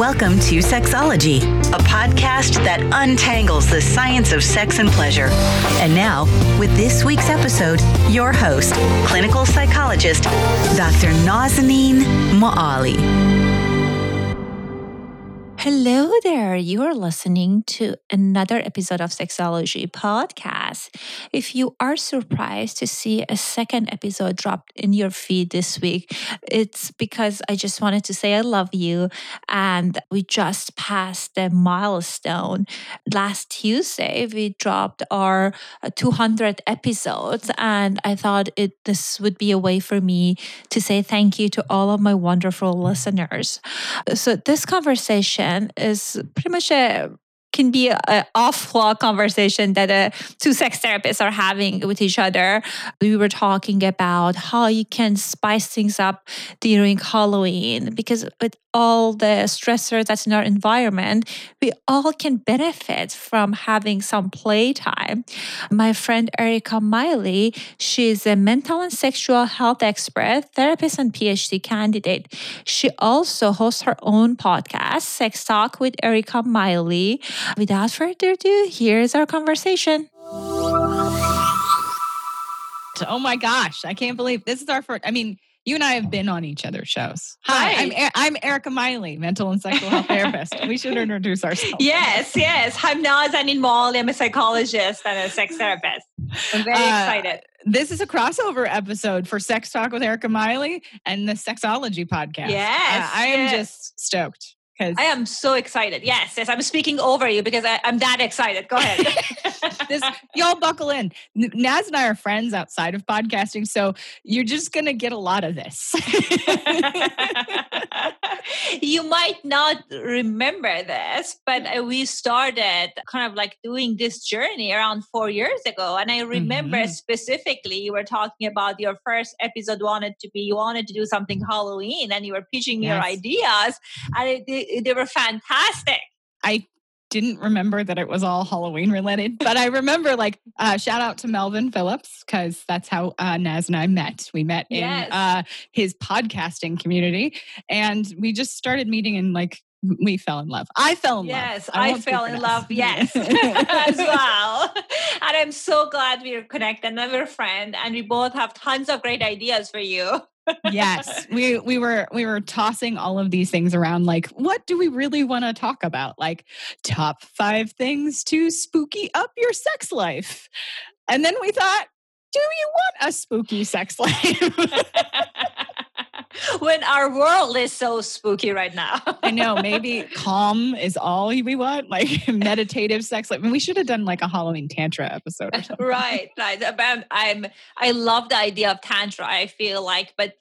Welcome to Sexology, a podcast that untangles the science of sex and pleasure. And now, with this week's episode, your host, clinical psychologist, Dr. Nazanin Moali. Hello there. You are listening to another episode of Sexology Podcast. If you are surprised to see a second episode dropped in your feed this week, it's because I just wanted to say I love you. And we just passed the milestone. Last Tuesday, we dropped our 200th episodes. And I thought it this would be a way for me to say thank you to all of my wonderful listeners. So, this conversation is pretty much a can be an off-law conversation that uh, two sex therapists are having with each other. We were talking about how you can spice things up during Halloween because with all the stressors that's in our environment, we all can benefit from having some playtime. My friend Erica Miley, she's a mental and sexual health expert, therapist, and PhD candidate. She also hosts her own podcast, Sex Talk with Erica Miley. Without further ado, here's our conversation. Oh my gosh, I can't believe this is our first. I mean, you and I have been on each other's shows. Hi, Hi. I'm, I'm Erica Miley, mental and sexual health therapist. We should introduce ourselves. Yes, yes. I'm Nazanin Moali. I'm a psychologist and a sex therapist. I'm very Uh, excited. This is a crossover episode for Sex Talk with Erica Miley and the Sexology podcast. Yes, Uh, I am yes. just stoked I am so excited. Yes, yes. I'm speaking over you because I, I'm that excited. Go ahead. this y'all buckle in. Naz and I are friends outside of podcasting, so you're just gonna get a lot of this. you might not remember this, but uh, we started kind of like doing this journey around four years ago. And I remember Mhm. specifically you were talking about your first episode wanted to be you wanted to do something Halloween and you were pitching your ideas and it, they, they were fantastic. I didn't remember that it was all Halloween related, but I remember like uh, shout out to Melvin Phillips because that's how uh, Naz and I met. We met in Yes. uh, his podcasting community, and we just started meeting and like we fell in love. I fell in Yes, love. Yes, I, won't fell in love. Yes, as well. And I'm so glad we're connected and we're friends, and we both have tons of great ideas for you. Yes. We we were we were tossing all of these things around like what do we really want to talk about? Like top 5 things to spooky up your sex life. And then we thought do you want a spooky sex life when our world is so spooky right now. i know maybe calm is all we want like meditative sex life I mean, we should have done like a halloween tantra episode or right, right. But I'm I love the idea of tantra. I feel like, but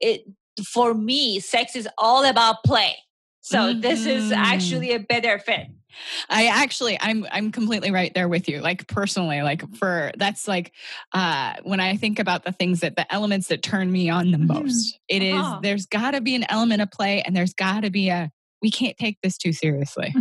it for me, sex is all about play. So this is Mhm. actually a better fit. I actually I'm I'm completely right there with you. Like personally, like for that's like uh when I think about the things that the elements that turn me on the Mhm. most. It is Uh-huh. there's got to be an element of play and there's got to be a we can't take this too seriously.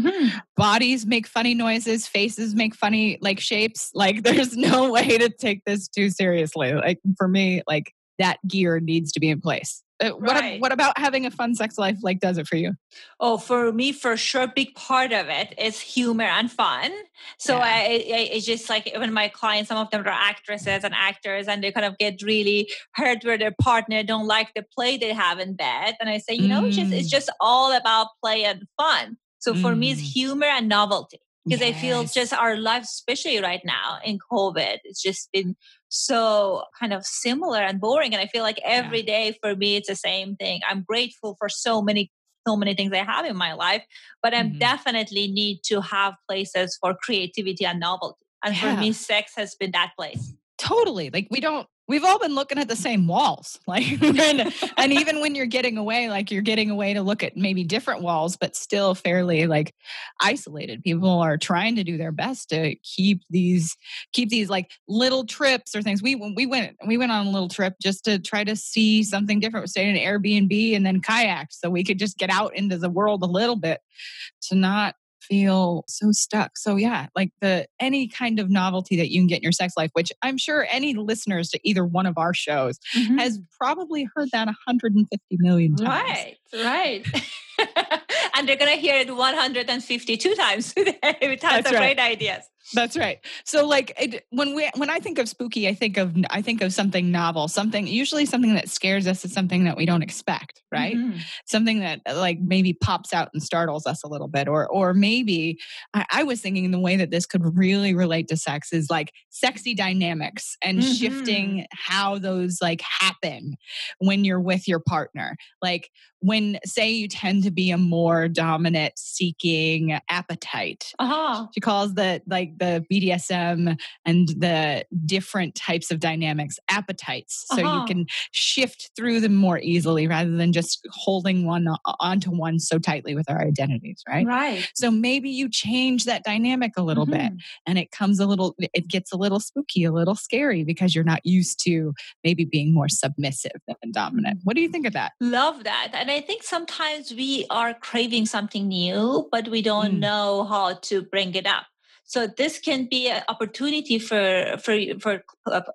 Bodies make funny noises, faces make funny like shapes. Like there's no way to take this too seriously. Like for me, like that gear needs to be in place. Uh, what, ab- Right. what about having a fun sex life like does it for you? Oh, for me, for sure, big part of it is humor and fun. So Yeah. I, I, it's just like when my clients, some of them are actresses and actors, and they kind of get really hurt where their partner don't like the play they have in bed. And I say, you know, it's just it's Mm. just all about play and fun. So for me, Mm. it's humor and novelty because I feel Yes. just our life, especially right now in COVID, it's just been so kind of similar and boring. And I feel like every day for me, it's the same thing. I'm grateful for so many, so many things I have in my life, but I Mhm. definitely need to have places for creativity and novelty. And for me, sex has been that place. totally like we don't we've all been looking at the same walls like when, and even when you're getting away like you're getting away to look at maybe different walls but still fairly like isolated. People are trying to do their best to keep these keep these like little trips or things. We we went we went on a little trip just to try to see something different we stayed in an airbnb and then kayaked so we could just get out into the world a little bit to not feel so stuck. So yeah, like the any kind of novelty that you can get in your sex life, which I'm sure any listeners to either one of our shows mm-hmm. has probably heard that 150 million times. Right, right. and they're going to hear it 152 times today with tons That's of right. great ideas. That's right. So like it, when we when I think of spooky, I think of I think of something novel, something usually something that scares us is something that we don't expect, right? Mhm. Something that like maybe pops out and startles us a little bit, or or maybe I, I was thinking the way that this could really relate to sex is like sexy dynamics and Mhm. shifting how those like happen when you're with your partner. Like when say you tend to be a more dominant seeking appetite Uh-huh. she calls the like the BDSM and the different types of dynamics appetites. So Uh-huh. you can shift through them more easily rather than just holding one onto one so tightly with our identities, right? Right. So maybe you change that dynamic a little bit Mhm. and it comes a little, it gets a little spooky, a little scary because you're not used to maybe being more submissive than dominant. What do you think of that? Love that. And I think sometimes we are craving something new, but we don't Mm. know how to bring it up. So this can be an opportunity for for for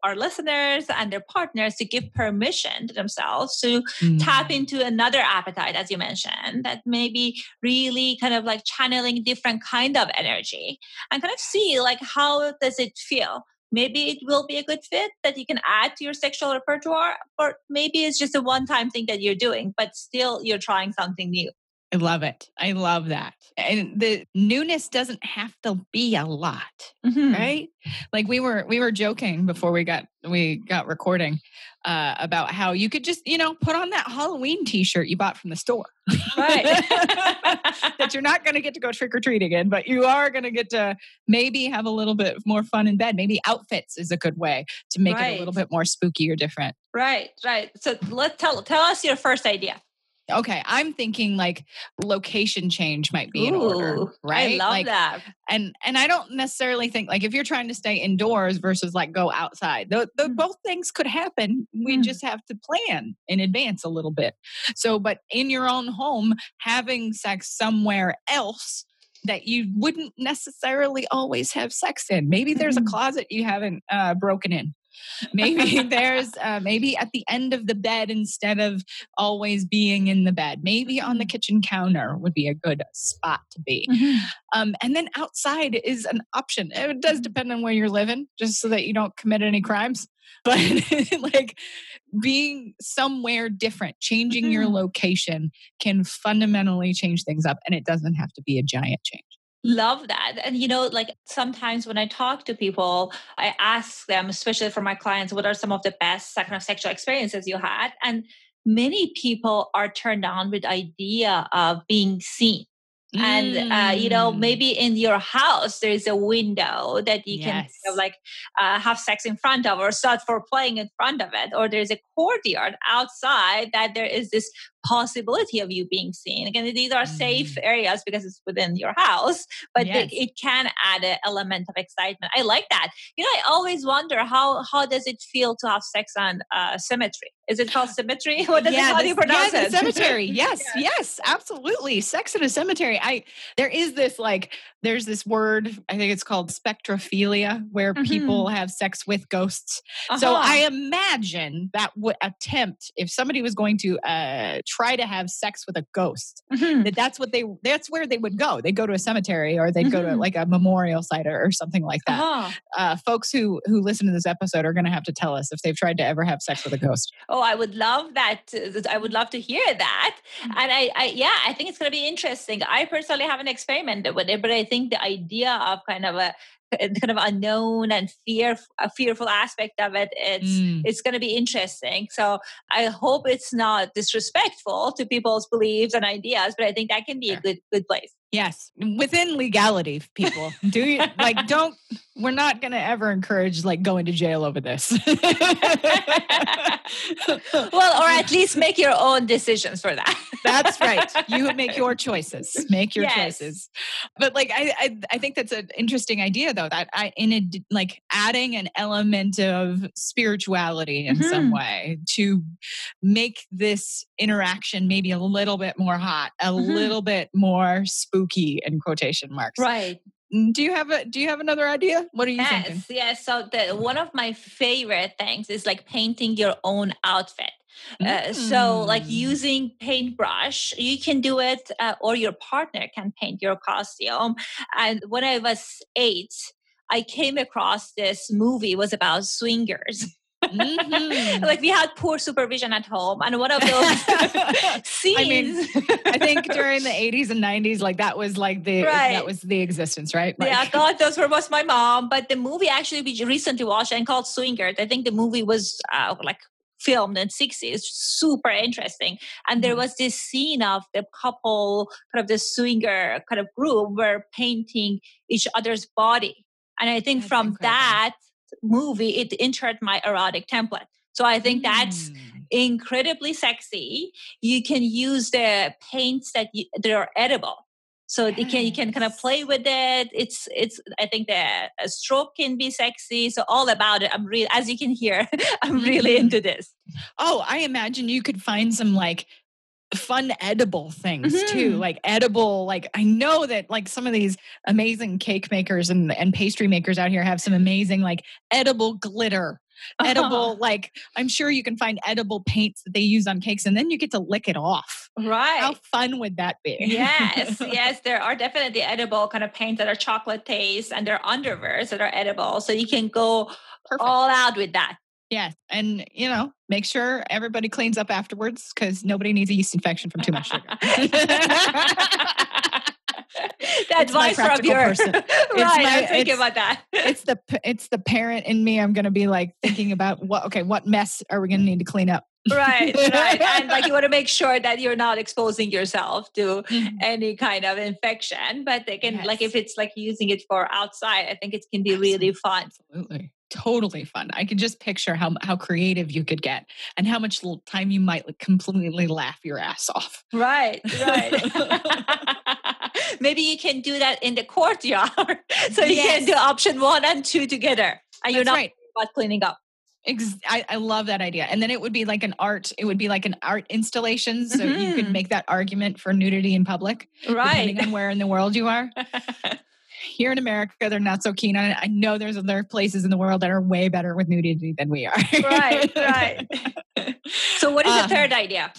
our listeners and their partners to give permission to themselves to tap Mm. into another appetite, as you mentioned, that maybe really kind of like channeling different kind of energy and kind of see like how does it feel. Maybe it will be a good fit that you can add to your sexual repertoire, or maybe it's just a one-time thing that you're doing, but still you're trying something new. I love it. I love that. And the newness doesn't have to be a lot, Mhm. right? Like we were we were joking before we got we got recording uh, about how you could just, you know, put on that Halloween t-shirt you bought from the store. Right. that you're not going to get to go trick or treating again, but you are going to get to maybe have a little bit more fun in bed. Maybe outfits is a good way to make it a little bit more spooky or different. Right, right. So let's tell tell us your first idea. Okay, I'm thinking like location change might be in order, right? I love like, that. and and I don't necessarily think like if you're trying to stay indoors versus like go outside, the, tho- Mm. both things could happen. We Mm. just have to plan in advance a little bit. So, but in your own home, having sex somewhere else that you wouldn't necessarily always have sex in. Maybe there's a closet you haven't uh, broken in. Maybe there's uh, maybe at the end of the bed instead of always being in the bed. Maybe on the Mhm. kitchen counter would be a good spot to be. Um, and then outside is an option. It does depend on where you're living, just so that you don't commit any crimes. But like being somewhere different, changing your Mhm. location can fundamentally change things up, and it doesn't have to be a giant change. Love that. And you know, like sometimes when I talk to people, I ask them, especially for my clients, what are some of the best kind of sexual experiences you had? And many people are turned on with idea of being seen. And uh, you know, Mm. maybe in your house there is a window that you can kind Yes. of like uh, have sex in front of, or start for playing in front of it, or there's a courtyard outside that there is this possibility of you being seen. Again, these are safe areas because it's within your house, but Yes. it can add an element of excitement. I like that. You know, I always wonder how how does it feel to have sex on uh, symmetry? Is it called symmetry? What does it, how do you pronounce yeah, it? cemetery. Yes, Yeah. yes, absolutely. Sex in a cemetery. I there is this like there's this word I think it's called spectrophilia where people have sex with ghosts. So Mm-hmm. Uh-huh. I imagine that would attempt if somebody was going to uh, try to have sex with a ghost Mhm. that that's what they that's where they would go. They'd go to a cemetery or they would go to Mhm. like a memorial site or, or something like that. Uh-huh. Uh, folks who who listen to this episode are going to have to tell us if they've tried to ever have sex with a ghost. Oh, I would love that. I would love to hear that. Mm. And I, I yeah, I think it's going to be interesting. I personally haven't experimented with it, but I think the idea of kind of a kind of unknown and fear, a fearful aspect of it, it's Mm. it's going to be interesting. So I hope it's not disrespectful to people's beliefs and ideas, but I think that can be a good good place. Yes, within legality, people. Do you like don't we're not going to ever encourage like going to jail over this. well, or at least make your own decisions for that. That's right. You make your choices. Make your Yes. choices. But like I, I I think that's an interesting idea though that I in a like adding an element of spirituality in some Mhm. way to make this interaction maybe a little bit more hot, a Mhm. little bit more spooky in quotation marks. Right. Mm, Do you have a do you have another idea? What are you thinking? Yes, yes. So the one of my favorite things is like painting your own outfit. Uh, so, like Mm. using paintbrush, you can do it, uh, or your partner can paint your costume. And when I was eight, I came across this movie. It was about swingers. Mhm. like we had poor supervision at home, and one of those scenes. I mean, I think during the 80s and 90s, like that was like the Right. that was the existence, right? yeah, I Like- thought those were was my mom, but the movie actually we recently watched and called Swingers. I think the movie was uh, like filmed in 60s, super interesting. And there Mhm. was this scene of the couple, kind of the swinger kind of group, were painting each other's body. And I think That's from incredible. that movie, it entered my erotic template. So I think that's Mm. incredibly sexy. You can use the paints that you, that are edible. So you can you can kind of play with it. It's it's I think the stroke can be sexy. So all about it. I'm really as you can hear, I'm really Mhm. into this. Oh, I imagine you could find some like fun edible things too Mhm. like edible like i know that like some of these amazing cake makers and, and pastry makers out here have some amazing like edible glitter edible like i'm sure you can find edible paints that they use on cakes and then you get to lick it off right. how fun would that be yes, yes, there are definitely edible kind of paints that are chocolate taste, and there are underwears that are edible. So you can go Perfect. all out with that. Yes, and you know, make sure everybody cleans up afterwards because nobody needs a yeast infection from too much sugar. the advice from your person. right. my- I'm thinking about that. it's the it's the parent in me. I'm going to be like thinking about what okay, what mess are we going to need to clean up? right, right, and like you want to make sure that you're not exposing yourself to Mhm. any kind of infection. But they can, like, if it's like using it for outside, I think it can be really fun. Absolutely. Totally fun. I can just picture how how creative you could get and how much time you might like, completely laugh your ass off. Right, right. Maybe you can do that in the courtyard. so you can do option one and two together. And you're not right. about cleaning up. Ex- I, I love that idea. And then it would be like an art, it would be like an art installation. So you could Mhm. make that argument for nudity in public, Right. depending on where in the world you are. Here in America, they're not so keen on it. I know there's other places in the world that are way better with nudity than we are. right, right. so what is the third idea?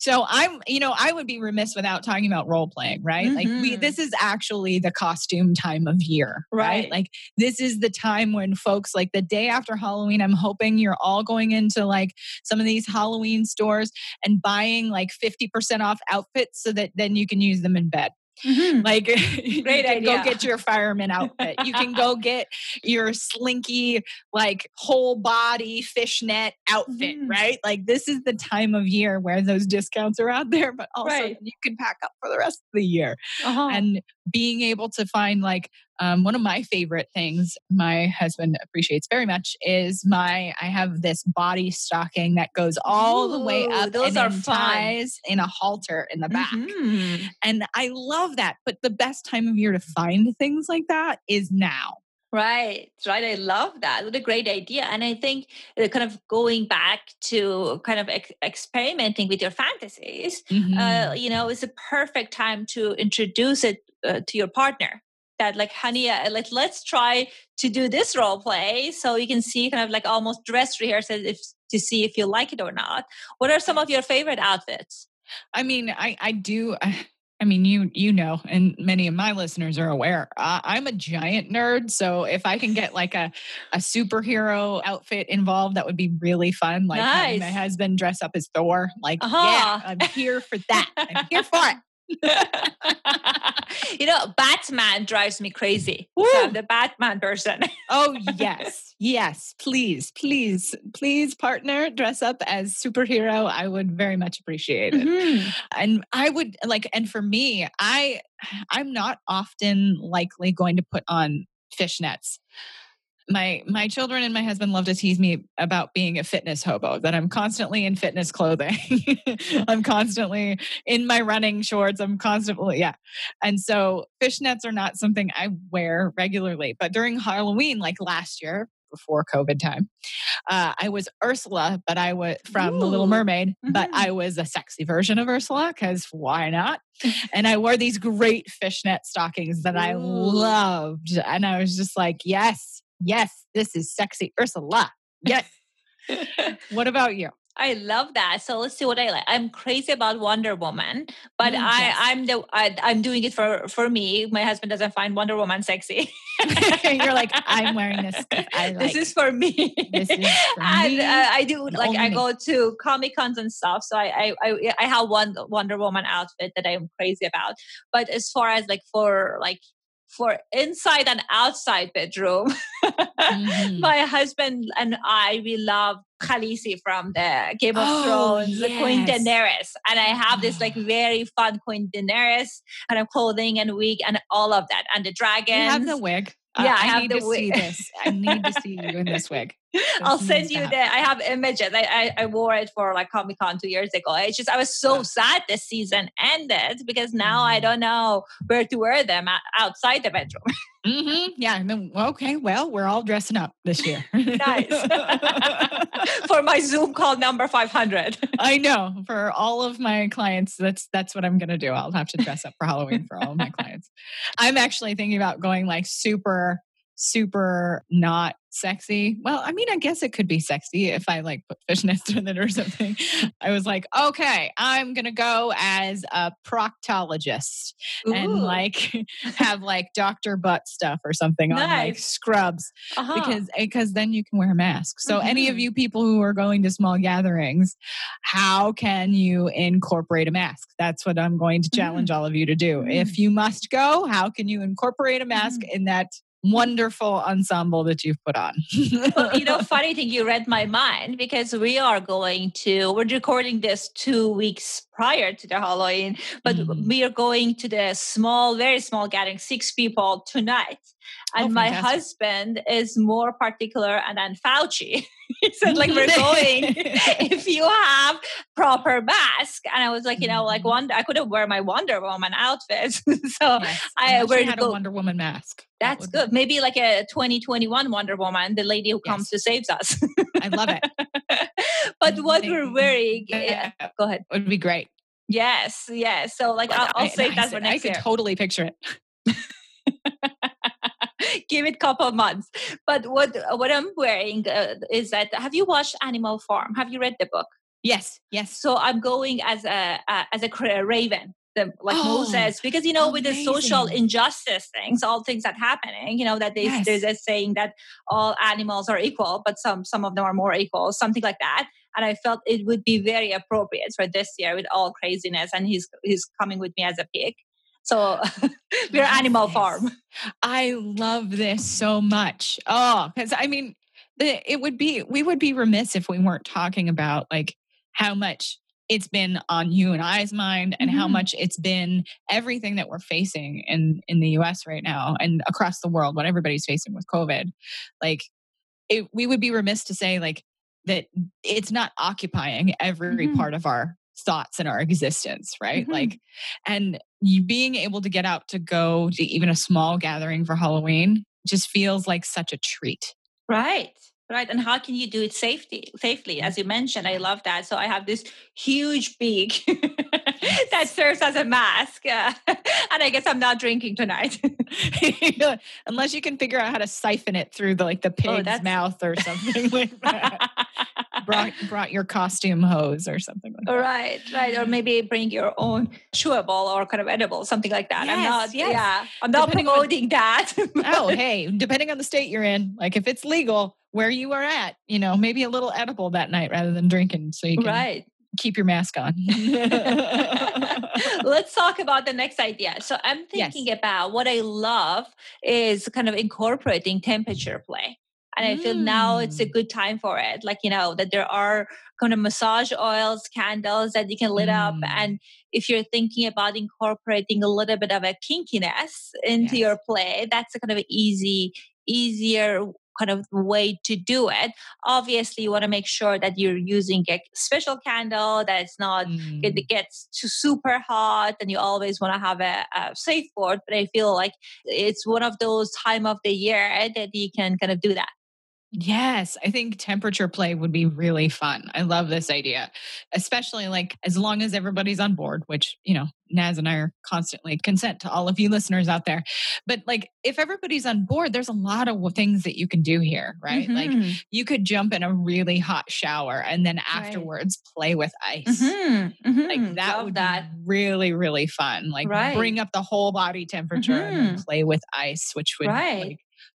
So I'm, you know, I would be remiss without talking about role playing, right? Like we Mhm. this is actually the costume time of year, right? Right. Like this is the time when folks like the day after Halloween, I'm hoping you're all going into like some of these Halloween stores and buying like 50% off outfits so that then you can use them in bed. Like you Great can idea. go get your fireman outfit. You can go get your slinky, like whole body fishnet outfit, Mhm. right? Like this is the time of year where those discounts are out there, but also Right. you can pack up for the rest of the year. Uh-huh. And being able to find like um, one of my favorite things my husband appreciates very much is my I have this body stocking that goes all the way up those are ties in a halter in the back. Mhm. And I love that. But the best time of year to find things like that is now. Right, right. I love that. What a great idea. And I think uh, kind of going back to kind of ex- experimenting with your fantasies, Mm-hmm. uh, you know, it's a perfect time to introduce it uh, to your partner. That like, honey, uh, like let's try to do this role play, so you can see kind of like almost dress rehearsal if to see if you like it or not. What are some of your favorite outfits? I mean, I I do. I mean, you you know, and many of my listeners are aware. Uh, I'm a giant nerd, so if I can get like a a superhero outfit involved, that would be really fun. Like having my husband dress up as Thor. Like, yeah, Uh-huh. I'm here for that. I'm here for it. you know, Batman drives me crazy. Woo. So I'm the Batman person. Oh yes, yes. Please, please, please, partner, dress up as superhero. I would very much appreciate it. Mhm. and i would like and for me i i'm not often likely going to put on fishnets my my children and my husband love to tease me about being a fitness hobo that i'm constantly in fitness clothing. I'm constantly in my running shorts. I'm constantly yeah. And so fishnets are not something i wear regularly but during halloween like last year before covid time uh, i was ursula but i was from the little mermaid but Mhm. i was a sexy version of ursula because why not? And i wore these great fishnet stockings that i loved and i was just like yes yes this is sexy ursula yes what about you I love that. So let's see what I like. I'm crazy about Wonder Woman, but Mm, I yes. I'm the I, I'm doing it for for me. My husband doesn't find Wonder Woman sexy. You're like, I'm wearing this. I like this is for me. This is for and me uh, I do like only I go to comic cons and stuff. So I I I, I have one Wonder Woman outfit that I'm crazy about. But as far as like for like for inside and outside bedroom, Mhm. my husband and I we love Khaleesi from the Game of Oh, Thrones, the Queen. Daenerys, and I have this like very fun Queen Daenerys kind of clothing and wig and all of that, and the dragons. You have the wig. Uh, Yeah, I I, have need the to see this. I need to see you in this wig. I'll send you the. I have images. I, I I wore it for like Comic Con two years ago. It's just I was so Wow. sad this season ended because now I Mhm. don't know where to wear them outside the bedroom. hmm Yeah. and then- okay. Well, we're all dressing up this year. nice for my Zoom call number five hundred. I know. For all of my clients, that's that's what I'm gonna do. I'll have to dress up for Halloween for all of my clients. I'm actually thinking about going like super, super not sexy. Well, I mean, I guess it could be sexy if I like put fishnets in it or something. I was like, okay, I'm gonna go as a proctologist and like have like Dr. Butt stuff or something on like scrubs Uh-huh. because because then you can wear a mask. So any of Mhm. you people who are going to small gatherings, how can you incorporate a mask? That's what I'm going to challenge all of you to do. Mhm. If you must go, how can you incorporate a mask in that wonderful ensemble that you've put on? well, you know, funny thing, you read my mind because we are going to, we're recording this two weeks prior to the Halloween, but Mhm. we are going to the small, very small gathering, six people tonight. And Oh, my husband is more particular, and then Fauci. he said, like, we're going if you have proper mask. And I was like, you know, like, Mhm. wonder, I couldn't wear my Wonder Woman outfit. so Yes, I- unless where you to had go- a Wonder Woman mask. That that's be- good. Maybe like a 2021 Wonder Woman, the lady who comes to saves us. I love it. but what we're wearing, yeah, go ahead. would be great. Yes, yes. So like I'll, I'll I- save I that for next I could year. totally picture it. Give it a couple of months. But what what I'm wearing uh, is that. Have you watched Animal Farm? Have you read the book? Yes, yes. So I'm going as a uh, as a raven. The, like Oh, Moses, because you know, with the social injustice things, all things that happening, you know, that they Yes. there's a saying that all animals are equal, but some some of them are more equal, something like that. And I felt it would be very appropriate for this year with all craziness, and he's he's coming with me as a pig. So we're Animal this. Farm. I love this so much. Oh, because I mean, the, it would be we would be remiss if we weren't talking about like how much it's been on you and I's mind, and how Mhm. much it's been everything that we're facing in in the U.S. right now and across the world, what everybody's facing with COVID. Like, it, we would be remiss to say like that it's not occupying every Mhm. part of our thoughts and our existence, right? Mhm. Like, and you being able to get out to go to even a small gathering for Halloween just feels like such a treat. Right. Right. And how can you do it safely safely? As you mentioned, I love that. So I have this huge beak that serves as a mask. uh, and I guess I'm not drinking tonight. Unless you can figure out how to siphon it through the like the pig's Oh, mouth or something like that. brought brought your costume hose or something like that. Right, right, or maybe bring your own chewable or kind of edible, something like that. I'm not, yes. yeah, I'm not Depending on- promoting that. oh, hey, depending on the state you're in, like if it's legal where you are at, you know, maybe a little edible that night rather than drinking so you can right. Keep your mask on. Let's talk about the next idea. So I'm Yes. thinking about what I love is kind of incorporating temperature play. And I feel now it's a Mm. good time for it. Like, you know, that there are kind of massage oils, candles that you can lit up. Mm. And if you're thinking about incorporating a little bit of a kinkiness into Yes. your play, that's a kind of easy, easier kind of way to do it. Obviously, you want to make sure that you're using a special candle, that it's not Mm. it gets too super hot and you always want to have a, a safe board but i feel like it's one of those time of the year that you can kind of do that Yes, I think temperature play would be really fun. I love this idea, especially like as long as everybody's on board, which, you know, Naz and I are constantly consent to all of you listeners out there. But like if everybody's on board, there's a lot of things that you can do here, right? Mhm. Like you could jump in a really hot shower and then afterwards play with ice. Mhm, mhm. Like that Love would that. be really, really fun. Like Right. bring up the whole body temperature and Mhm. play with ice, which would Right. like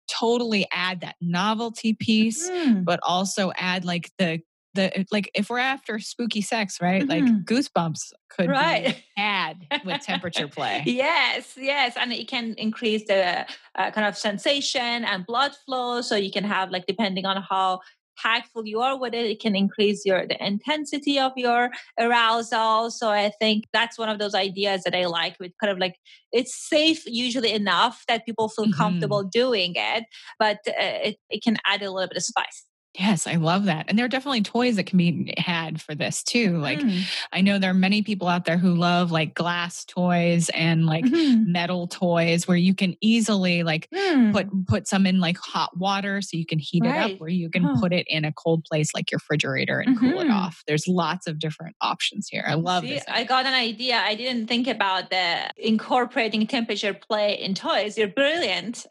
totally add that novelty piece Mhm. but also add like the the like if we're after spooky sex, right? Like Mhm. goosebumps could Right. be had with temperature play. Yes, yes, and it can increase the uh, kind of sensation and blood flow. So you can have like depending on how tactful you are with it, it can increase your the intensity of your arousal. So I think that's one of those ideas that I like. With kind of like it's safe usually enough that people feel Mhm. comfortable doing it, but uh, it it can add a little bit of spice. Yes, I love that. And there are definitely toys that can be had for this too. Like Mm. I know there are many people out there who love like glass toys and like Mhm. metal toys where you can easily like Mm. put put some in like hot water so you can heat it up where you can Huh. put it in a cold place like your refrigerator and cool it Mhm. off. There's lots of different options here. I love See, this. I got an idea. I didn't think about the incorporating temperature play in toys. You're brilliant.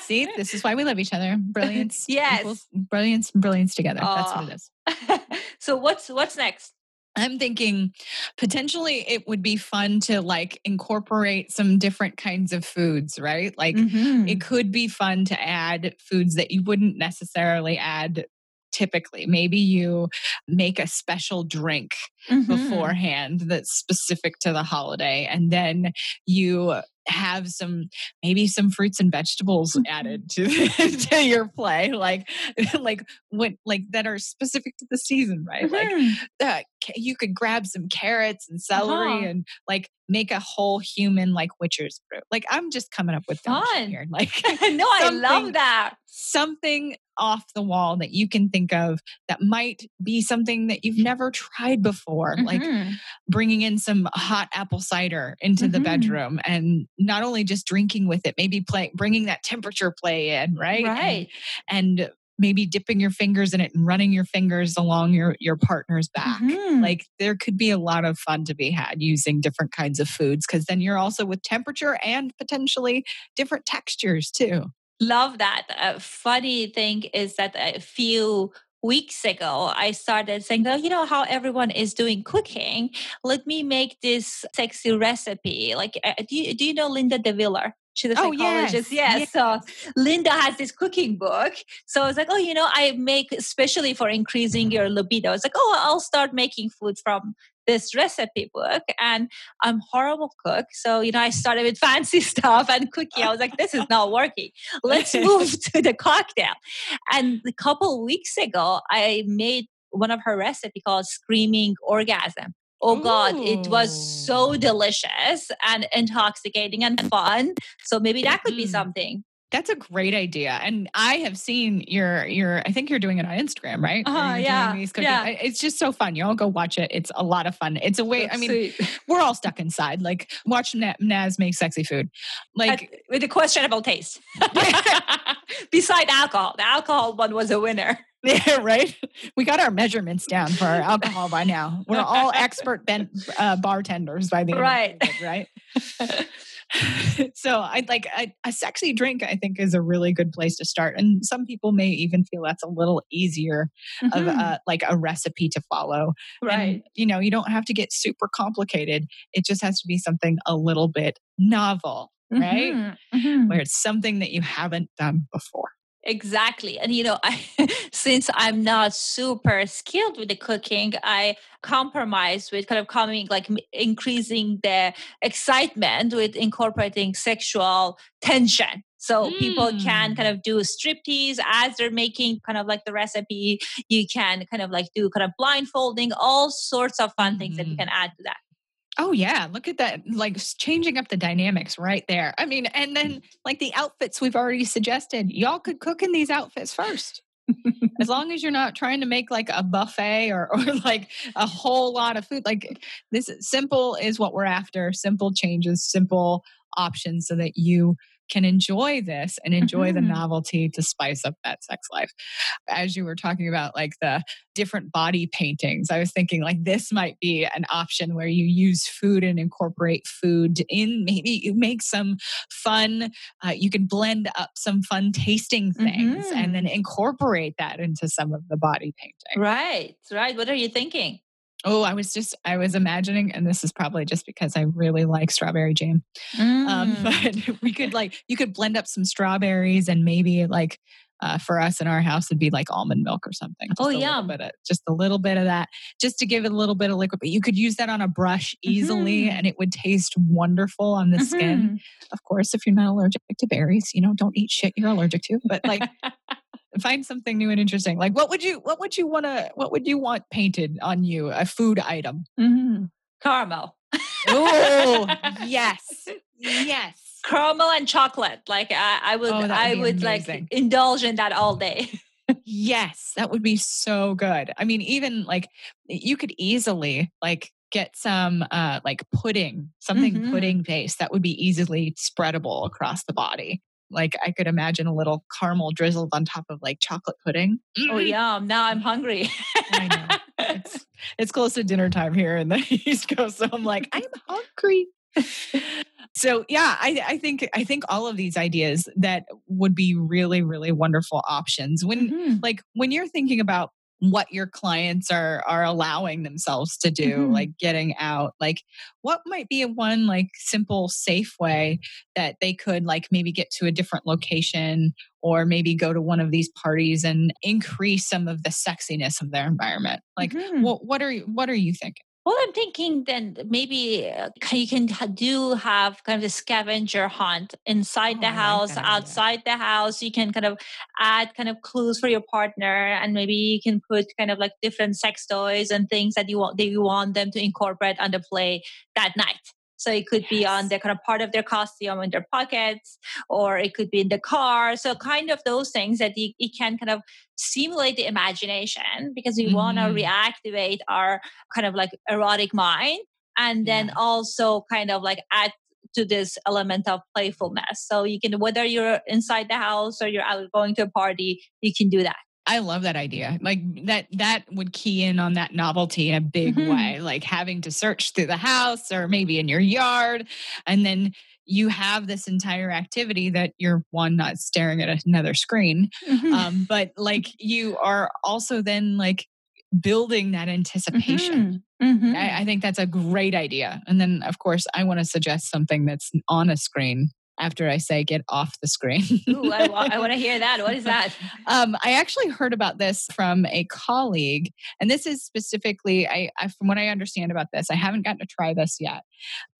See, this is why we love each other. Brilliance. Yes. equals brilliance and brilliance together. That's what it is. so what's what's next? I'm thinking potentially it would be fun to like incorporate some different kinds of foods, right? Like Mhm. it could be fun to add foods that you wouldn't necessarily add typically. Maybe you make a special drink Mhm. beforehand that's specific to the holiday and then you have some maybe some fruits and vegetables Mhm. added to to your play like like what like that are specific to the season right like Mhm. uh, ca- you could grab some carrots and celery Uh-huh. and like make a whole human like witcher's brew like i'm just coming up with Fun. here like no, I love that. something off the wall that you can think of that might be something that you've never tried before like Mhm. bringing in some hot apple cider into the Mhm. bedroom and not only just drinking with it maybe play bringing that temperature play in right And- right. and, maybe dipping your fingers in it and running your fingers along your your partner's back Mhm. like there could be a lot of fun to be had using different kinds of foods because then you're also with temperature and potentially different textures too Love that. A funny thing is that a few weeks ago, I started saying, oh, you know how everyone is doing cooking? Let me make this sexy recipe. Like, uh, do you, do you know Linda DeViller? She's a psychologist. Oh, psychologist. yes, Yes. So Linda has this cooking book. So I was like, oh, you know, I make especially for increasing your libido. It's like, oh, I'll start making food from this recipe book. And I'm horrible cook. So, you know, I started with fancy stuff and cooking. I was like, this is not working. Let's move to the cocktail. And a couple weeks ago, I made one of her recipe called Screaming Orgasm. Oh God, it was so delicious and intoxicating and fun. So maybe that could be Mm. something. That's a great idea and i have seen your your i think you're doing it on instagram right Where Uh-huh, yeah, yeah. It's just so fun you all go watch it it's a lot of fun it's a way i mean we're all stuck inside like watch Na- naz make sexy food like At- with a questionable taste. Beside alcohol, the alcohol one was a winner. Yeah, right. We got our measurements down for our alcohol by now. We're all expert ben- uh, bartenders by the end, of Right. it, right? so I'd like a, a sexy drink. I think is a really good place to start, and some people may even feel that's a little easier of Mhm. uh, like a recipe to follow. And, you know, you don't have to get super complicated. It just has to be something a little bit novel, right? Mhm, mhm. Where it's something that you haven't done before. Exactly. And you know, I, since I'm not super skilled with the cooking, I compromise with kind of coming like increasing the excitement with incorporating sexual tension. So people can kind Mm. of do striptease as they're making kind of like the recipe. You can kind of like do kind of blindfolding, all sorts of fun things that you Mhm. can add to that. Oh yeah, look at that! Like changing up the dynamics right there. I mean, and then mm. like the outfits we've already suggested, y'all could cook in these outfits first. as long as you're not trying to make like a buffet or, or like a whole lot of food like this simple is what we're after simple changes simple options so that you can enjoy this and enjoy the Mhm. novelty to spice up that sex life. As you were talking about like the different body paintings, I was thinking like this might be an option where you use food and incorporate food in maybe you make some fun uh, you can blend up some fun tasting things and then incorporate that into some of the body painting. Right, right. What are you thinking? Oh, I was just I was imagining, and this is probably just because I really like strawberry jam. Um, Mm. but we could like you could blend up some strawberries and maybe like uh, for us in our house it'd be like almond milk or something. Just Oh, yeah, little yum. bit of just a little bit of that, just to give it a little bit of liquid. But you could use that on a brush easily, Mhm. and it would taste wonderful on the skin. Mhm. Of course, if you're not allergic to berries, you know, don't eat shit you're allergic to. But like find something new and interesting. Like what would you what would you want to what would you want painted on you? A food item. Mhm. Caramel. Oh, yes. Yes. Caramel and chocolate. Like I, I would Oh, would I would amazing. like indulge in that all day. Yes, that would be so good. I mean, even like you could easily like get some uh like pudding, something Mhm. pudding based that would be easily spreadable across the body. Like I could imagine a little caramel drizzled on top of like chocolate pudding. oh Mm, yum. Now I'm hungry. I know. It's it's close to dinner time here in the East Coast, so I'm like, I'm hungry. So yeah, I, I think I think all of these ideas that would be really really wonderful options when Mhm. like when you're thinking about what your clients are are allowing themselves to do Mhm. like getting out like what might be a one like simple safe way that they could like maybe get to a different location or maybe go to one of these parties and increase some of the sexiness of their environment like Mhm. what what are you what are you thinking Well, I'm thinking then maybe uh, you can do have kind of a scavenger hunt inside Oh, the like house, idea. outside the house. You can kind of add kind of clues for your partner, and maybe you can put kind of like different sex toys and things that you want that you want them to incorporate on the play that night. So it could be on the kind of part of their costume in their pockets, or it could be in the car. So kind of those things that you, you can kind of stimulate the imagination because we want to mm-hmm. reactivate our kind of like erotic mind and then Yeah. also kind of like add to this element of playfulness. So you can whether you're inside the house or you're out going to a party, you can do that. I love that idea. Like that that would key in on that novelty in a big Mhm. way, like having to search through the house or maybe in your yard and then you have this entire activity that you're one not staring at another screen um, but like you are also then like building that anticipation Mhm. Mhm. I, I think that's a great idea and then of course i want to suggest something that's on a screen after i say get off the screen Ooh, I, I want to hear that. What is that? um, I actually heard about this from a colleague, and this is specifically, I, I from what I understand about this, I haven't gotten to try this yet,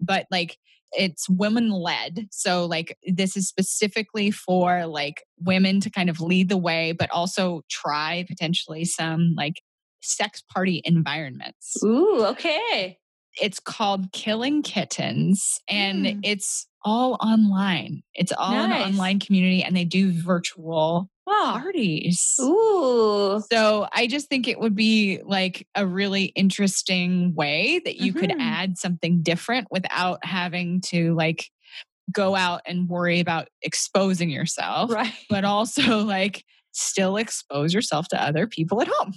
but like it's women led, so like this is specifically for like women to kind of lead the way, but also try potentially some like sex party environments. Ooh, okay. It's called Killing Kittens, and Hmm. it's all online. It's all an online community, and they do virtual Wow. parties. Ooh. So I just think it would be like a really interesting way that you could Mhm. add something different without having to like go out and worry about exposing yourself, Right. but also like still expose yourself to other people at home.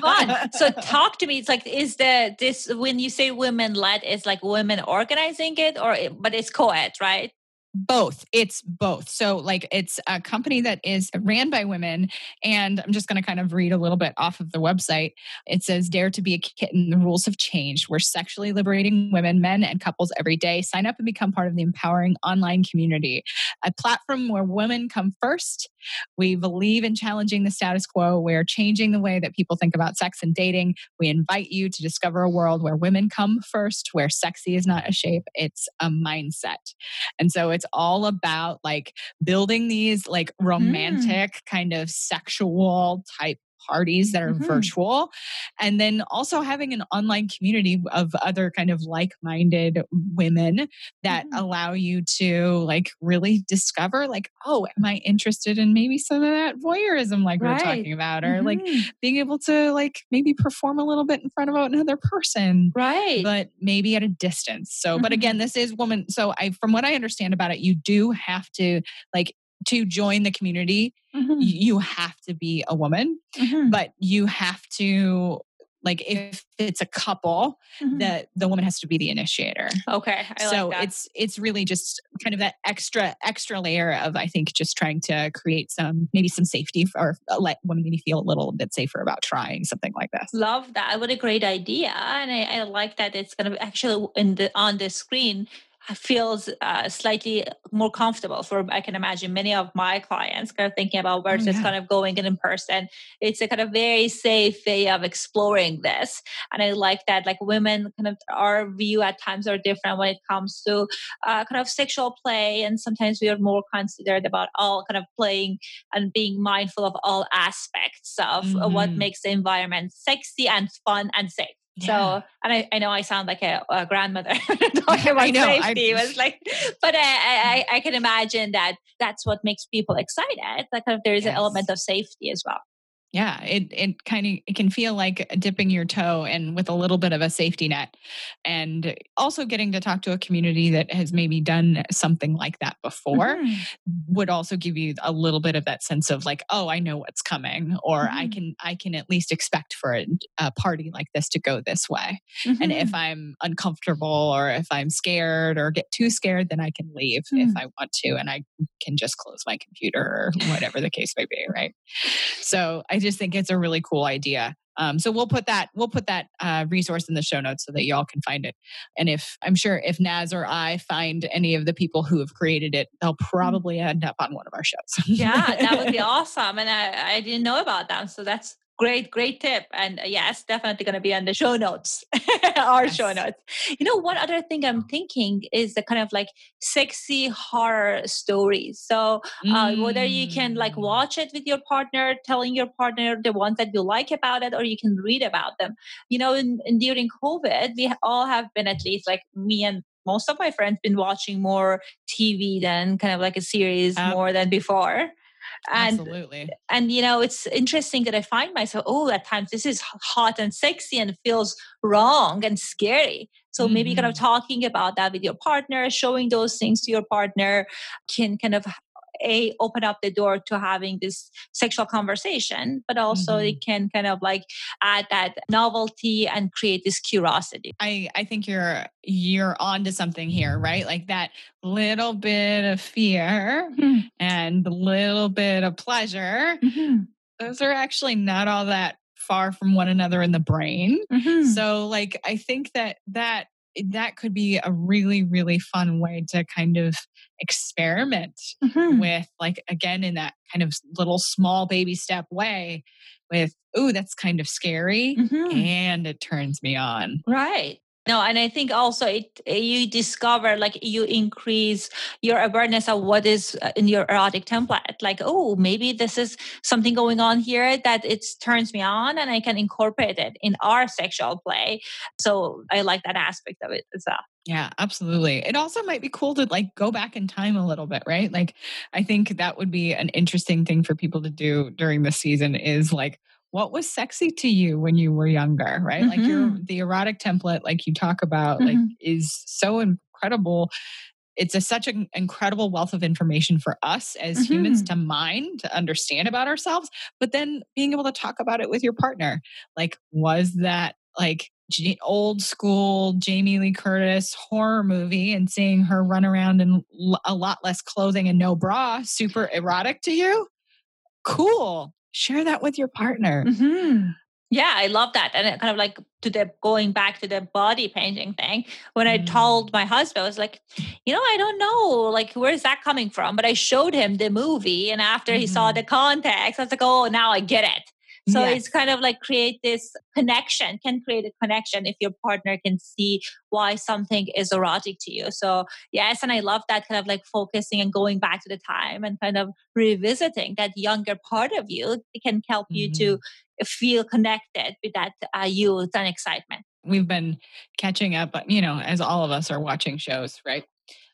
fun. So talk to me. It's like, is the this when you say women led, it's like women organizing it, or but it's co-ed, right? Both it's both. So like it's a company that is ran by women and i'm just going to kind of read a little bit off of the website. It says dare to be a kitten. The rules have changed. We're sexually liberating women men and couples every day. Sign up and become part of the empowering online community a platform where women come first. We believe in challenging the status quo. We're changing the way that people think about sex and dating. We invite you to discover a world where women come first where sexy is not a shape. It's a mindset. And so it's all about like building these like mm. romantic kind of sexual type parties that are mm-hmm. virtual. And then also having an online community of other kind of like minded women that mm-hmm. allow you to like really discover, like, oh, am I interested in maybe some of that voyeurism, like right. we are talking about, or mm-hmm. like being able to like maybe perform a little bit in front of another person. Right. But maybe at a distance. So, but again, mm-hmm. this is woman. So I, from what I understand about it, you do have to like to join the community, mm-hmm. you have to be a woman, mm-hmm. but you have to like if it's a couple mm-hmm. that the woman has to be the initiator okay I so like it's it's really just kind of that extra extra layer of i think just trying to create some maybe some safety for uh, let women maybe feel a little bit safer about trying something like this love that what a great idea and i, I like that it's going to actually in the on the screen feels uh, slightly more comfortable for i can imagine many of my clients kind of thinking about versus oh, yeah. kind of going in in person it's a kind of very safe way of exploring this and i like that like women kind of our view at times are different when it comes to uh, kind of sexual play and sometimes we are more considered about all kind of playing and being mindful of all aspects of mm-hmm. what makes the environment sexy and fun and safe so, and I, I know I sound like a, a grandmother talking about know, safety. I, was like, but uh, I, I, I, can imagine that that's what makes people excited. That kind of there is yes. an element of safety as well yeah it it kind of it can feel like dipping your toe and with a little bit of a safety net and also getting to talk to a community that has maybe done something like that before mm-hmm. would also give you a little bit of that sense of like oh i know what's coming or mm-hmm. i can i can at least expect for a, a party like this to go this way mm-hmm. and if mm-hmm. i'm uncomfortable or if i'm scared or get too scared then i can leave if mm. i want to and i can just close my computer or whatever the case may be right so i just think it's a really cool idea. Um, so we'll put that we'll put that uh, resource in the show notes so that y'all can find it. And if I'm sure if Naz or I find any of the people who have created it, they'll probably end up on one of our shows. yeah, that would be awesome. And I, I didn't know about them, so that's Great, great tip. And uh, yes, definitely going to be on the show notes, our yes. show notes. You know, one other thing I'm thinking is the kind of like sexy horror stories. So, uh, mm. whether you can like mm. watch it with your partner, telling your partner the ones that you like about it, or you can read about them. You know, in, in during COVID, we all have been at least like me and most of my friends been watching more TV than kind of like a series um, more than before and Absolutely. and you know it's interesting that i find myself oh at times this is hot and sexy and feels wrong and scary so mm-hmm. maybe kind of mm-hmm. talking about that with your partner showing those things to your partner can kind of a open up the door to having this sexual conversation but also mm-hmm. it can kind of like add that novelty and create this curiosity i i think you're you're on to something here right like that little bit of fear mm-hmm. and a little bit of pleasure mm-hmm. those are actually not all that far from one another in the brain mm-hmm. so like i think that that that could be a really really fun way to kind of experiment mm-hmm. with like again in that kind of little small baby step way with oh that's kind of scary mm-hmm. and it turns me on right no and i think also it you discover like you increase your awareness of what is uh, in your erotic template like oh maybe this is something going on here that it turns me on and i can incorporate it in our sexual play so i like that aspect of it as well yeah, absolutely. It also might be cool to like go back in time a little bit, right? Like I think that would be an interesting thing for people to do during the season is like what was sexy to you when you were younger right mm-hmm. like your the erotic template like you talk about mm-hmm. like is so incredible it's a, such an incredible wealth of information for us as mm-hmm. humans to mine to understand about ourselves but then being able to talk about it with your partner like was that like old school Jamie Lee Curtis horror movie and seeing her run around in a lot less clothing and no bra super erotic to you cool share that with your partner. Mm-hmm. Yeah, I love that. And it kind of like to the going back to the body painting thing. When I told mm. my husband, I was like, you know, I don't know, like, where's that coming from? But I showed him the movie. And after mm-hmm. he saw mm-hmm. the context, I was like, oh, now I get it. So Yes. it's kind of like create this connection, can create a connection if your partner can see why something is erotic to you. So yes, and I love that kind of like focusing and going back to the time and kind of revisiting that younger part of you. It can help you to Mm-hmm. feel connected with that uh, youth and excitement. We've been catching up, you know, as all of us are watching shows, right?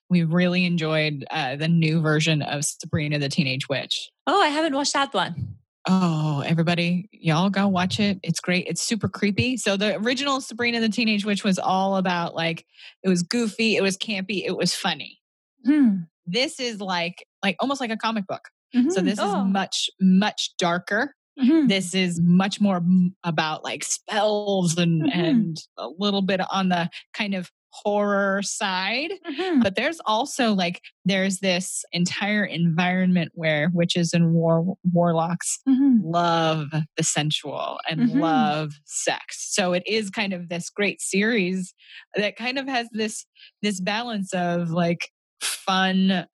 We really enjoyed uh, the new version of Sabrina the Teenage Witch. Oh, I haven't watched that one. Oh, everybody, y'all go watch it. It's great. It's super creepy. So the original Sabrina the Teenage Witch was all about like it was goofy, it was campy, it was funny. Hmm. This is like like almost like a comic book. So Mhm. this Oh. is much much darker. Mhm. This is much more about like spells and Mhm. and a little bit on the kind of horror side Mhm. but there's also like there's this entire environment where witches and war warlocks Mhm. love the sensual and Mhm. love sex so it is kind of this great series that kind of has this this balance of like fun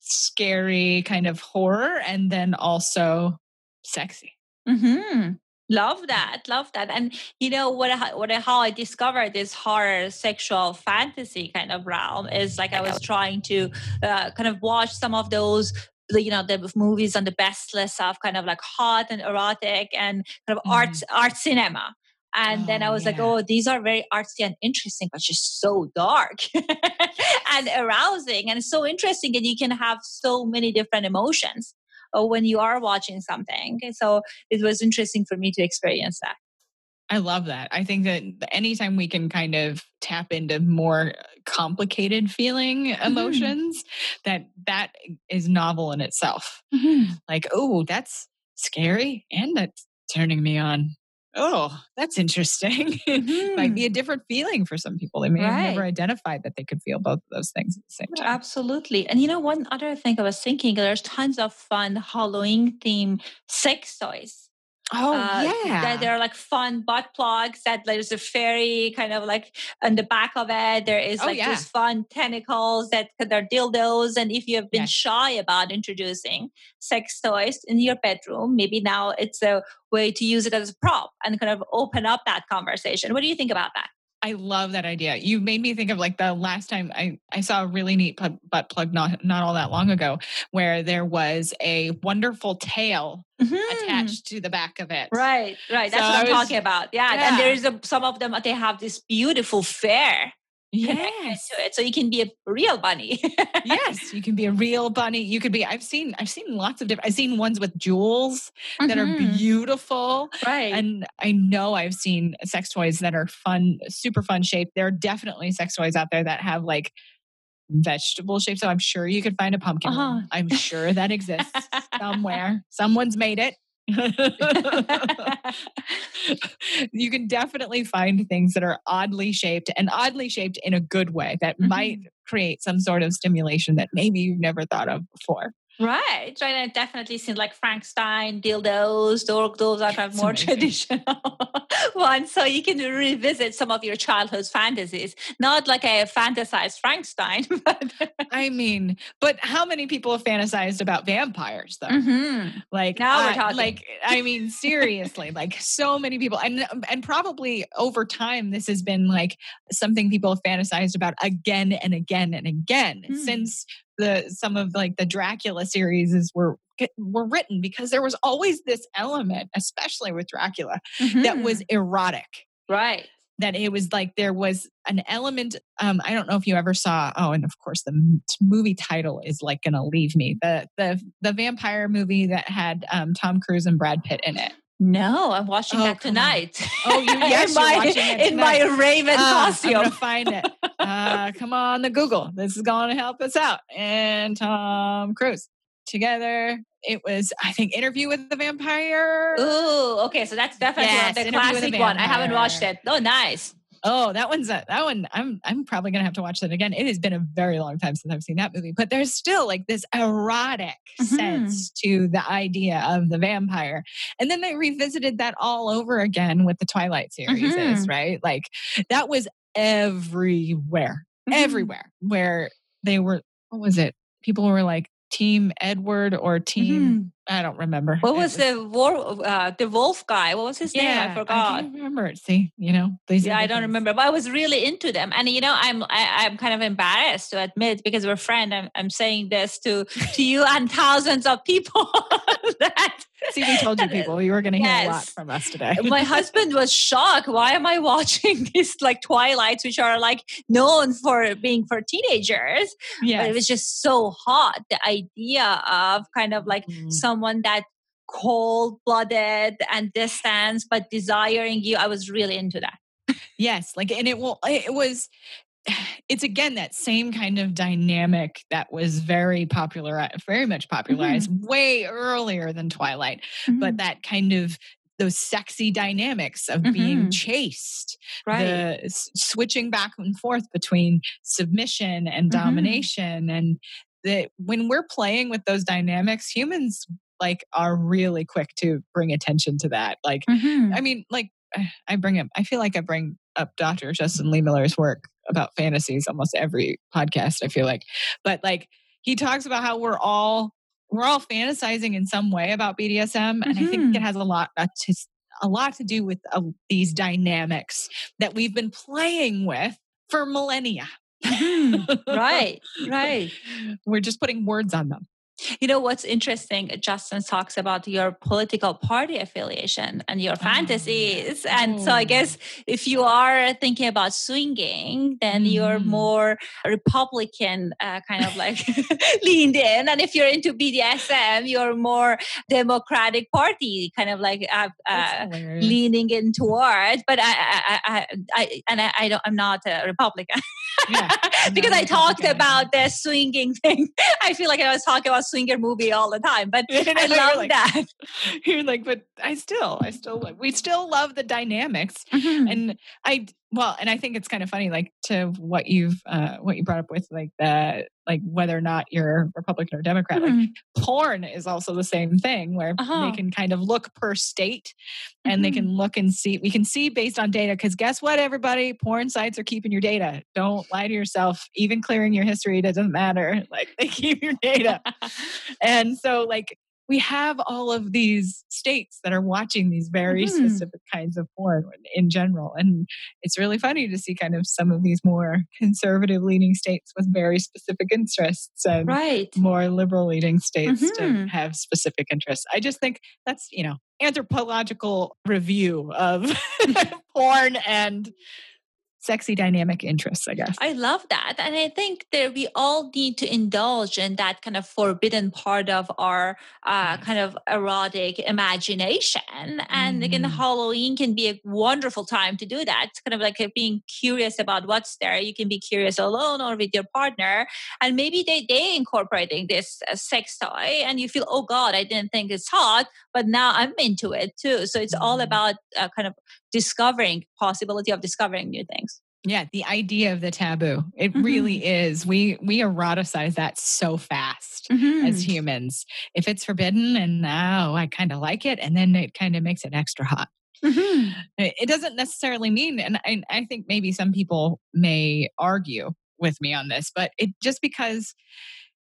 scary kind of horror and then also sexy hmm Love that, love that, and you know what? I- What I- how I discovered this horror, sexual fantasy kind of realm is like I was trying to uh, kind of watch some of those, the- you know, the movies on the best list of kind of like hot and erotic and kind of art art cinema. And then Oh, I was like, oh, these are very artsy and interesting, but just so dark and arousing and so interesting. And you can have so many different emotions uh, when you are watching something. So it was interesting for me to experience that. I love that. I think that anytime we can kind of tap into more complicated feeling emotions, that that is novel in itself. Like, oh, that's scary and that's turning me on. Oh, that's interesting. Might be a mm-hmm. different feeling for some people. They may have never Right. identified that they could feel both of those things at the same time. Absolutely. And you know, one other thing I was thinking, there's tons of fun Halloween theme sex toys. Oh, Uh, yeah. That there are like fun butt plugs that there's a fairy kind of like on the back of it. There is Oh, like yeah. these fun tentacles that that are dildos. And if you have been Yes. shy about introducing sex toys in your bedroom, maybe now it's a way to use it as a prop and kind of open up that conversation. What do you think about that? I love that idea. You made me think of like the last time I, I saw a really neat butt, butt plug not not all that long ago, where there was a wonderful tail Mhm. attached to the back of it. Right, right. That's So what I'm was- talking about. Yeah, Yeah. and there's a, some of them. They have this beautiful fair connected Yes. to it, so you can be a real bunny. yes, you can be a real bunny. You could be. I've seen. I've seen lots of different. I've seen ones with jewels that are Mhm. beautiful, right. and I know I've seen sex toys that are fun, super fun shaped. There are definitely sex toys out there that have like vegetable shape. So I'm sure you could find a pumpkin. Uh-huh. I'm sure that exists somewhere. Someone's made it. you can definitely find things that are oddly shaped and oddly shaped in a good way that might mm-hmm. create some sort of stimulation that maybe you've never thought of before. Right, right. I've definitely seems like Frankenstein, dildos, those, those are kind of more traditional ones. So you can revisit some of your childhood fantasies. Not like a fantasized Frankenstein, but I mean, but how many people have fantasized about vampires though? Mhm. Like Now we're talking. Like I mean, seriously, like so many people, and and probably over time, this has been like something people have fantasized about again and again and again Hmm. since the some of like the Dracula series is were were written because there was always this element, especially with Dracula, that was Mhm. erotic right. that it was like there was an element um i don't know if you ever saw oh and of course the movie title is like gonna leave me the the the vampire movie that had um tom cruise and brad pitt in it No, I'm watching Oh, that come on. tonight. Oh, you- yes, in you're my, watching it in my Raven Ah, i'm gonna find it uh come on the google this is gonna help us out and tom cruise together it was i think interview with the vampire Ooh, okay, so that's definitely Yes, the a classic one. I haven't watched it. Oh, nice. Oh, that one's a, that one. I'm I'm probably gonna have to watch that again. It has been a very long time since I've seen that movie, but there's still like this erotic Mhm. sense to the idea of the vampire. And then they revisited that all over again with the Twilight series, Mhm. right? Like that was everywhere, Mhm. everywhere where they were. What was it? People were like Team Edward or Team mm-hmm. I don't remember. What was, was the war uh, the wolf guy? What was his yeah, name? I forgot. I can't remember it. See, you know, yeah, I don't things. remember, but I was really into them. And you know, I'm I, am i am kind of embarrassed to admit because we're friends. I'm, I'm saying this to to you and thousands of people that See, we told you people you were going to hear yes. a lot from us today. My husband was shocked. Why am I watching these like Twilights, which are like known for being for teenagers? Yeah, it was just so hot. The idea of kind of like mm. someone that cold blooded and distance, but desiring you. I was really into that. Yes, like, and it will. It was it's again that same kind of dynamic that was very popular, very much popularized mm-hmm. way earlier than Twilight, mm-hmm. but that kind of those sexy dynamics of mm-hmm. being chased, right. the switching back and forth between submission and mm-hmm. domination, and that when we're playing with those dynamics, humans like are really quick to bring attention to that. Like, mm-hmm. I mean, like I bring up, I feel like I bring up Dr. Justin Lehmiller's work about fantasies almost every podcast, I feel like. But like he talks about how we're all we're all fantasizing in some way about BDSM. And mm-hmm. I think it mm-hmm. has a lot uh, to a lot to do with uh, these dynamics that we've been playing with for millennia. Mm-hmm. right, right. We're just putting words on them. You know what's interesting? Justin talks about your political party affiliation and your oh, fantasies. And so I guess if you are thinking about swinging, then mm. you're more Republican uh, kind of like leaned in. And if you're into BDSM, you're more Democratic Party kind of like uh, uh, leaning in toward. But I, I, I, I and I, I, don't, I'm not a Republican. Yeah, because I talked about the swinging thing. I feel like I was talking about swinger movie all the time. But I love like, that. You're like, but I still, I still, we still love the dynamics. Mm-hmm. And I, well, and I think it's kind of funny, like to what you've, uh, what you brought up with like the, like whether or not you're Republican or Democrat. Mm-hmm. Like porn is also the same thing where uh-huh. they can kind of look per state and mm-hmm. they can look and see. We can see based on data because guess what, everybody? Porn sites are keeping your data. Don't lie to yourself. Even clearing your history doesn't matter. Like they keep your data. and so, like we have all of these states that are watching these very mm-hmm. specific kinds of porn in general. And it's really funny to see kind of some of these more conservative leaning states with very specific interests and right. more liberal leaning states mm-hmm. to have specific interests. I just think that's, you know, anthropological review of porn and sexy dynamic interests, I guess. I love that. And I think that we all need to indulge in that kind of forbidden part of our uh, kind of erotic imagination. And mm. again, Halloween can be a wonderful time to do that. It's kind of like being curious about what's there. You can be curious alone or with your partner. And maybe they, they incorporating this uh, sex toy and you feel, oh God, I didn't think it's hot, but now I'm into it too. So it's all about uh, kind of discovering possibility of discovering new things yeah the idea of the taboo it mm-hmm. really is we we eroticize that so fast mm-hmm. as humans if it's forbidden and now oh, i kind of like it and then it kind of makes it extra hot mm-hmm. it doesn't necessarily mean and I, I think maybe some people may argue with me on this but it just because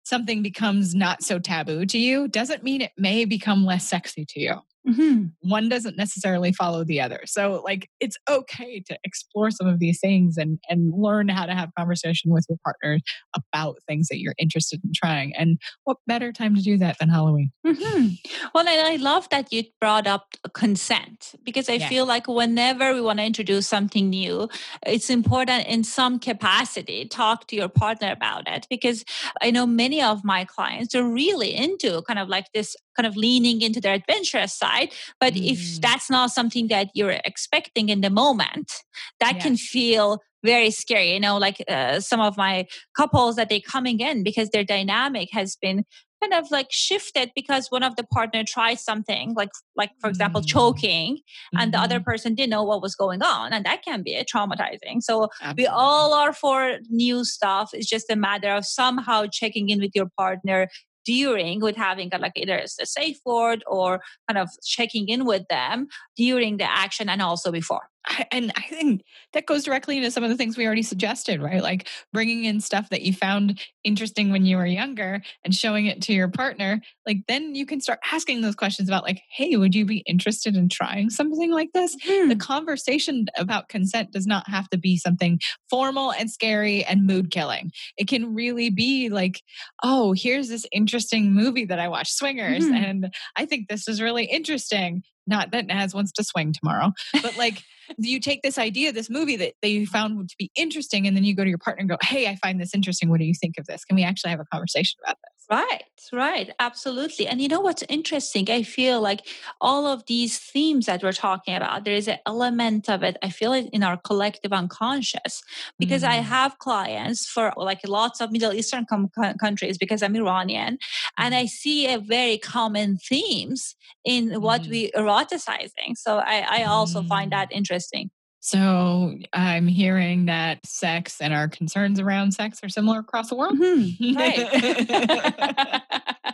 something becomes not so taboo to you doesn't mean it may become less sexy to you Mm-hmm. One doesn't necessarily follow the other. So like it's okay to explore some of these things and and learn how to have conversation with your partner about things that you're interested in trying. And what better time to do that than Halloween? Mm-hmm. Well, and I love that you brought up consent because I yeah. feel like whenever we want to introduce something new, it's important in some capacity talk to your partner about it because I know many of my clients are really into kind of like this kind of leaning into their adventurous side. But mm. if that's not something that you're expecting in the moment, that can feel very scary. You know, like uh, some of my couples that they coming in because their dynamic has been kind of like shifted because one of the partner tried something like like for example mm. choking mm-hmm. and the other mm-hmm. person didn't know what was going on and that can be traumatizing so Absolutely. we all are for new stuff it's just a matter of somehow checking in with your partner during with having a, like either a safe word or kind of checking in with them during the action and also before and I think that goes directly into some of the things we already suggested, right? Like bringing in stuff that you found interesting when you were younger and showing it to your partner. Like then you can start asking those questions about, like, hey, would you be interested in trying something like this? Mm. The conversation about consent does not have to be something formal and scary and mood killing. It can really be like, oh, here's this interesting movie that I watched, Swingers, mm. and I think this is really interesting not that Naz wants to swing tomorrow, but like you take this idea, this movie that they found to be interesting, and then you go to your partner and go, Hey, I find this interesting. What do you think of this? Can we actually have a conversation about this? Right, right, absolutely. And you know what's interesting? I feel like all of these themes that we're talking about, there is an element of it, I feel it in our collective unconscious because mm. I have clients for like lots of Middle Eastern com- countries because I'm Iranian and I mm-hmm. see a very common themes in what mm. we eroticizing. So I, I also mm. find that interesting. So I'm hearing that sex and our concerns around sex are similar across the world. Mm-hmm. Right.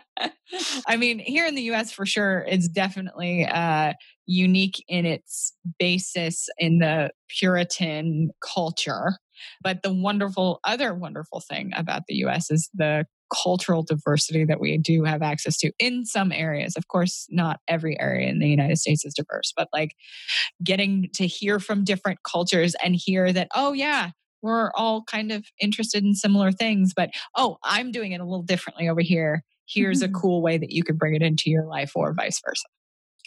I mean, here in the US for sure, it's definitely uh, unique in its basis in the Puritan culture. But the wonderful, other wonderful thing about the US is the cultural diversity that we do have access to in some areas. Of course, not every area in the United States is diverse, but like getting to hear from different cultures and hear that, oh, yeah, we're all kind of interested in similar things, but oh, I'm doing it a little differently over here. Here's mm-hmm. a cool way that you can bring it into your life, or vice versa.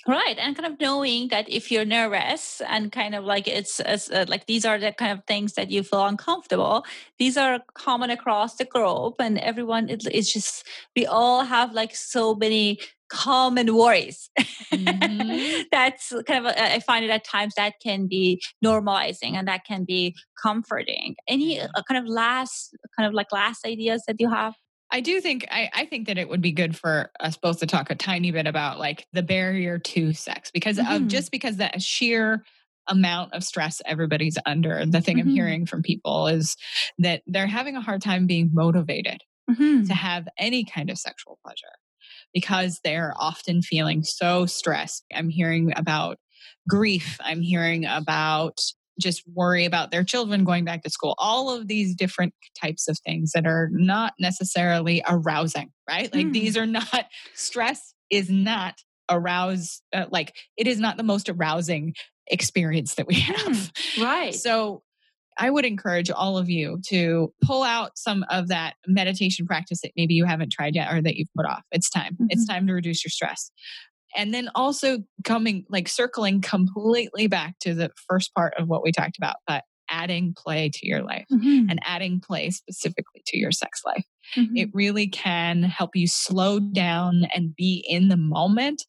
Right. And kind of knowing that if you're nervous and kind of like it's, it's uh, like these are the kind of things that you feel uncomfortable, these are common across the globe. And everyone, it, it's just, we all have like so many common worries. Mm-hmm. That's kind of, I find it at times that can be normalizing and that can be comforting. Any uh, kind of last, kind of like last ideas that you have? I do think I, I think that it would be good for us both to talk a tiny bit about like the barrier to sex because mm-hmm. of just because that sheer amount of stress everybody's under. The thing mm-hmm. I'm hearing from people is that they're having a hard time being motivated mm-hmm. to have any kind of sexual pleasure because they're often feeling so stressed. I'm hearing about grief. I'm hearing about just worry about their children going back to school. All of these different types of things that are not necessarily arousing, right? Like mm. these are not, stress is not arouse, uh, like it is not the most arousing experience that we have. Mm. Right. So I would encourage all of you to pull out some of that meditation practice that maybe you haven't tried yet or that you've put off. It's time. Mm-hmm. It's time to reduce your stress and then also coming like circling completely back to the first part of what we talked about but adding play to your life mm-hmm. and adding play specifically to your sex life mm-hmm. it really can help you slow down and be in the moment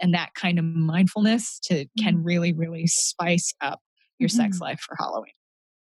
and that kind of mindfulness to can mm-hmm. really really spice up your sex mm-hmm. life for halloween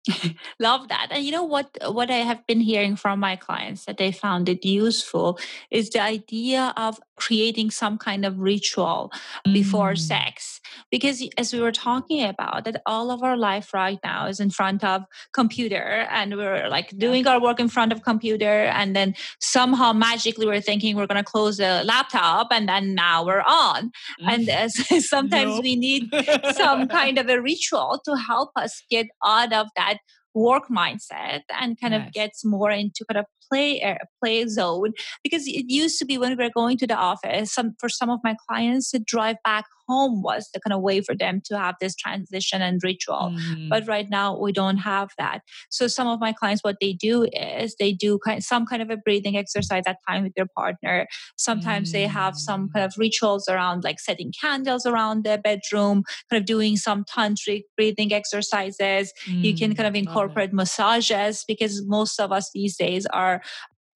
Love that. And you know what what I have been hearing from my clients that they found it useful is the idea of creating some kind of ritual mm. before sex. Because as we were talking about that all of our life right now is in front of computer and we're like doing our work in front of computer and then somehow magically we're thinking we're going to close the laptop and then now we're on. And uh, sometimes nope. we need some kind of a ritual to help us get out of that work mindset and kind yes. of gets more into kind of play uh, play zone because it used to be when we were going to the office some for some of my clients to drive back home was the kind of way for them to have this transition and ritual mm. but right now we don't have that so some of my clients what they do is they do kind some kind of a breathing exercise at time with their partner sometimes mm. they have some kind of rituals around like setting candles around their bedroom kind of doing some tantric breathing exercises mm. you can kind of mm, incorporate massages because most of us these days are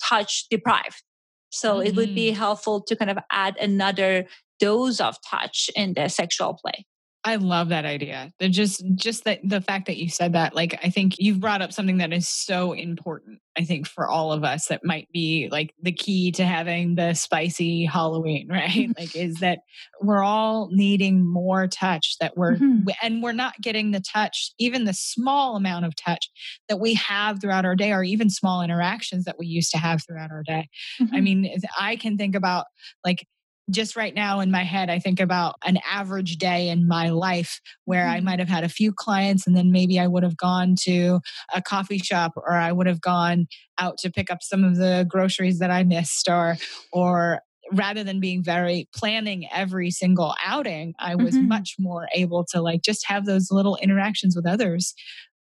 touch deprived. So mm-hmm. it would be mm-hmm. helpful to kind of add another dose of touch in the sexual play. I love that idea. The just just that the fact that you said that, like I think you've brought up something that is so important. I think for all of us that might be like the key to having the spicy Halloween, right? like is that we're all needing more touch that we're mm-hmm. and we're not getting the touch, even the small amount of touch that we have throughout our day or even small interactions that we used to have throughout our day. Mm-hmm. I mean, I can think about like just right now in my head, I think about an average day in my life where mm-hmm. I might have had a few clients and then maybe I would have gone to a coffee shop or I would have gone out to pick up some of the groceries that I missed or or rather than being very planning every single outing, I was mm-hmm. much more able to like just have those little interactions with others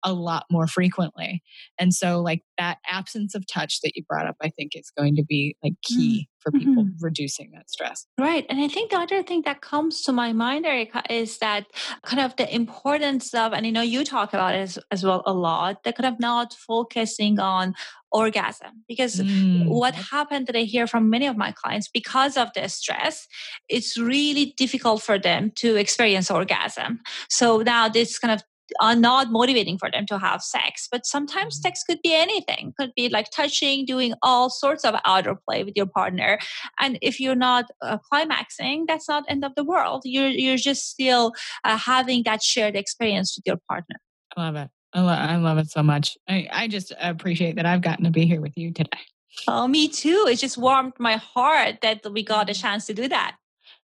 a lot more frequently. And so like that absence of touch that you brought up, I think is going to be like key mm. for people mm-hmm. reducing that stress. Right. And I think the other thing that comes to my mind, Erica, is that kind of the importance of, and I know you talk about it as, as well a lot, that kind of not focusing on orgasm because mm. what happened that i hear from many of my clients because of the stress it's really difficult for them to experience orgasm so now this kind of are not motivating for them to have sex. But sometimes mm-hmm. sex could be anything, could be like touching, doing all sorts of outer play with your partner. And if you're not uh, climaxing, that's not end of the world. You're you're just still uh, having that shared experience with your partner. I love it. I, lo- I love it so much. I, I just appreciate that I've gotten to be here with you today. Oh, me too. It just warmed my heart that we got a chance to do that.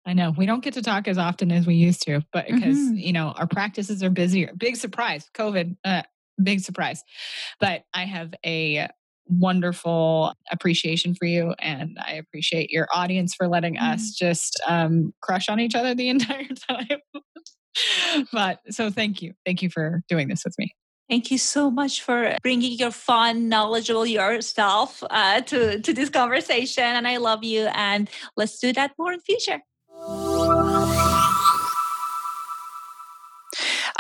I know we don't get to talk as often as we used to, but because mm-hmm. you know our practices are busier. Big surprise, COVID. Uh, big surprise, but I have a wonderful appreciation for you, and I appreciate your audience for letting mm-hmm. us just um, crush on each other the entire time. but so thank you, thank you for doing this with me. Thank you so much for bringing your fun, knowledgeable yourself uh, to to this conversation, and I love you. And let's do that more in future.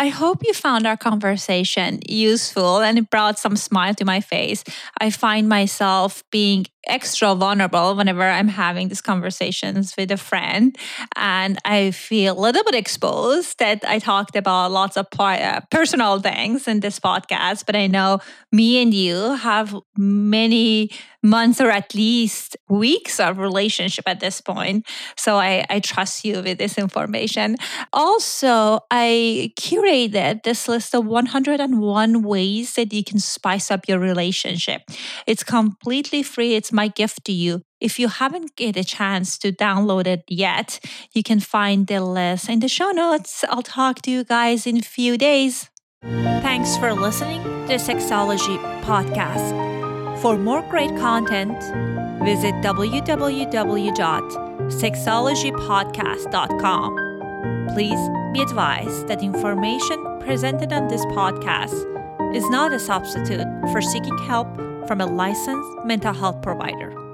I hope you found our conversation useful and it brought some smile to my face. I find myself being extra vulnerable whenever I'm having these conversations with a friend. And I feel a little bit exposed that I talked about lots of uh, personal things in this podcast, but I know me and you have many months or at least weeks of relationship at this point. So I, I trust you with this information. Also, I curated this list of 101 ways that you can spice up your relationship. It's completely free. It's my gift to you. If you haven't get a chance to download it yet, you can find the list in the show notes. I'll talk to you guys in a few days. Thanks for listening to Sexology Podcast. For more great content, visit www.sexologypodcast.com. Please be advised that information presented on this podcast is not a substitute for seeking help from a licensed mental health provider.